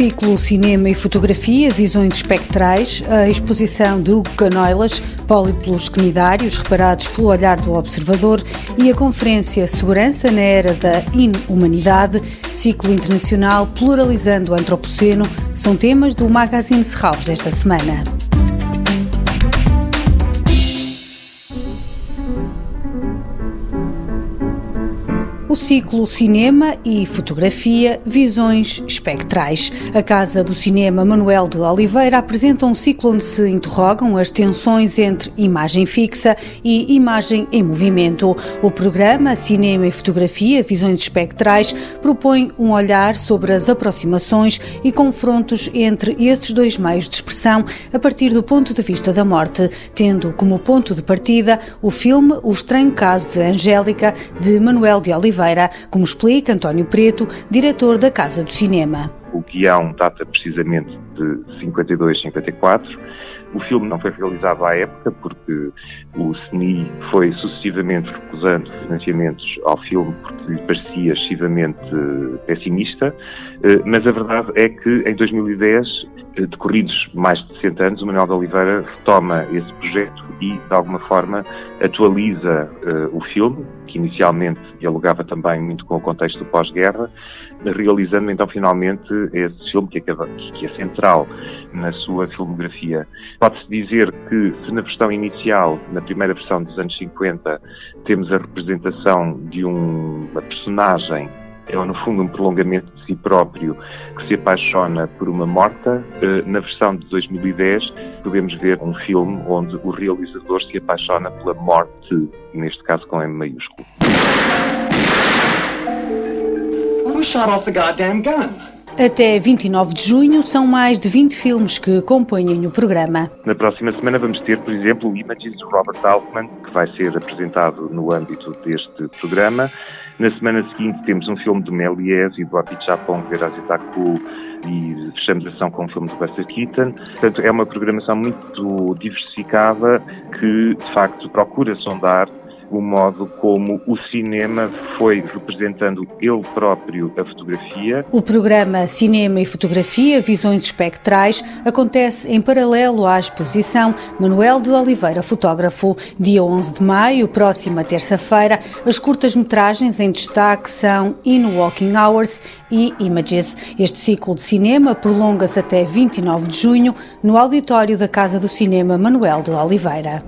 ciclo Cinema e Fotografia, Visões Espectrais, a exposição de Hugo Canoilas, Póliplos Cnidários, reparados pelo olhar do observador, e a conferência Segurança na Era da Inumanidade, ciclo internacional Pluralizando o Antropoceno, são temas do Magazine Serralves esta semana. O ciclo Cinema e Fotografia Visões Espectrais. A Casa do Cinema Manuel de Oliveira apresenta um ciclo onde se interrogam as tensões entre imagem fixa e imagem em movimento. O programa Cinema e Fotografia Visões Espectrais propõe um olhar sobre as aproximações e confrontos entre esses dois meios de expressão a partir do ponto de vista da morte, tendo como ponto de partida o filme O Estranho Caso de Angélica, de Manuel de Oliveira Oliveira, como explica António Preto, diretor da Casa do Cinema. O guião data precisamente de 52, 54. O filme não foi realizado à época porque o CNI foi sucessivamente recusando financiamentos ao filme porque lhe parecia excessivamente pessimista, eh, mas a verdade é que em 2010, eh, decorridos mais de 60 anos, o Manuel de Oliveira retoma esse projeto e, de alguma forma, atualiza uh, o filme, que inicialmente dialogava também muito com o contexto do pós-guerra, realizando então finalmente esse filme que é, que é central na sua filmografia. Pode-se dizer que se na versão inicial, na primeira versão dos anos 50, temos a representação de um, uma personagem é no fundo um prolongamento de si próprio que se apaixona por uma morta. Eh, na versão de 2010 podemos ver um filme onde o realizador se apaixona pela morte, neste caso com M maiúsculo. Who shot off the goddamn gun? Até 29 de junho são mais de 20 filmes que compõem o programa. Na próxima semana vamos ter, por exemplo, Images de Robert Altman, que vai ser apresentado no âmbito deste programa. Na semana seguinte temos um filme de Méliès e do Apichapong Verazitaku e fechamos a ação com um filme de Buster Keaton. Portanto, é uma programação muito diversificada que, de facto, procura sondar o modo como o cinema foi representando ele próprio a fotografia. O programa Cinema e Fotografia Visões Espectrais acontece em paralelo à exposição Manuel de Oliveira Fotógrafo. Dia 11 de maio, próxima terça-feira, as curtas-metragens em destaque são In Walking Hours e Images. Este ciclo de cinema prolonga-se até 29 de junho no auditório da Casa do Cinema Manuel de Oliveira.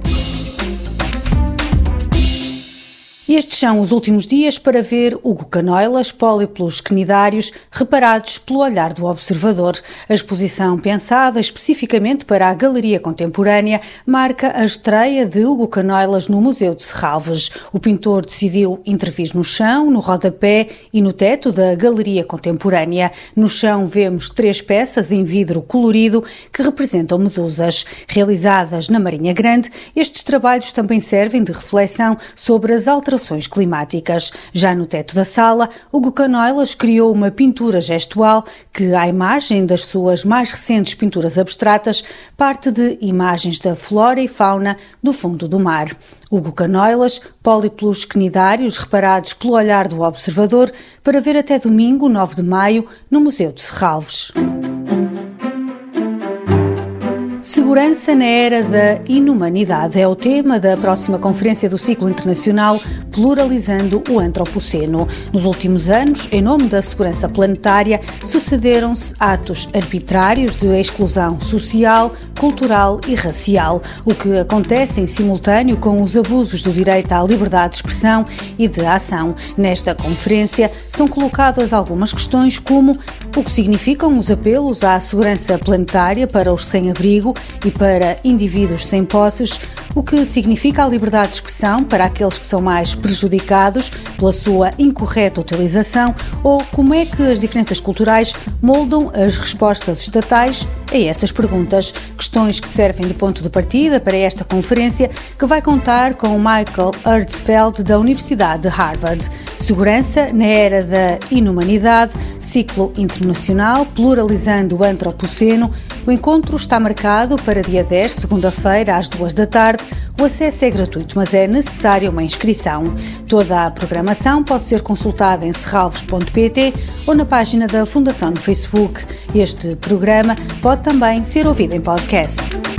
Estes são os últimos dias para ver Hugo Canoilas, póliplos cnidários, reparados pelo olhar do observador. A exposição, pensada especificamente para a Galeria Contemporânea, marca a estreia de Hugo Canoilas no Museu de Serralves. O pintor decidiu intervir no chão, no rodapé e no teto da Galeria Contemporânea. No chão vemos três peças em vidro colorido que representam medusas. Realizadas na Marinha Grande, estes trabalhos também servem de reflexão sobre as alterações alterações climáticas. Já no teto da sala, Hugo Canoilas criou uma pintura gestual que, à imagem das suas mais recentes pinturas abstratas, parte de imagens da flora e fauna do fundo do mar. Hugo Canoilas, póliplos cnidários reparados pelo olhar do observador, para ver até domingo, 9 de maio, no Museu de Serralves. Segurança na era da inumanidade é o tema da próxima conferência do ciclo internacional Pluralizando o Antropoceno. Nos últimos anos, em nome da segurança planetária, sucederam-se atos arbitrários de exclusão social, cultural e racial, o que acontece em simultâneo com os abusos do direito à liberdade de expressão e de ação. Nesta conferência são colocadas algumas questões como o que significam os apelos à segurança planetária para os sem-abrigo e para indivíduos sem posses, o que significa a liberdade de expressão para aqueles que são mais prejudicados pela sua incorreta utilização ou como é que as diferenças culturais moldam as respostas estatais a essas perguntas. Questões que servem de ponto de partida para esta conferência que vai contar com Michael Hertzfeld da Universidade de Harvard. Segurança na era da inumanidade, ciclo internacional, pluralizando o antropoceno. O encontro está marcado para dia 10, segunda-feira, às duas da tarde, o acesso é gratuito, mas é necessária uma inscrição. Toda a programação pode ser consultada em serralves.pt ou na página da Fundação no Facebook. Este programa pode também ser ouvido em podcast.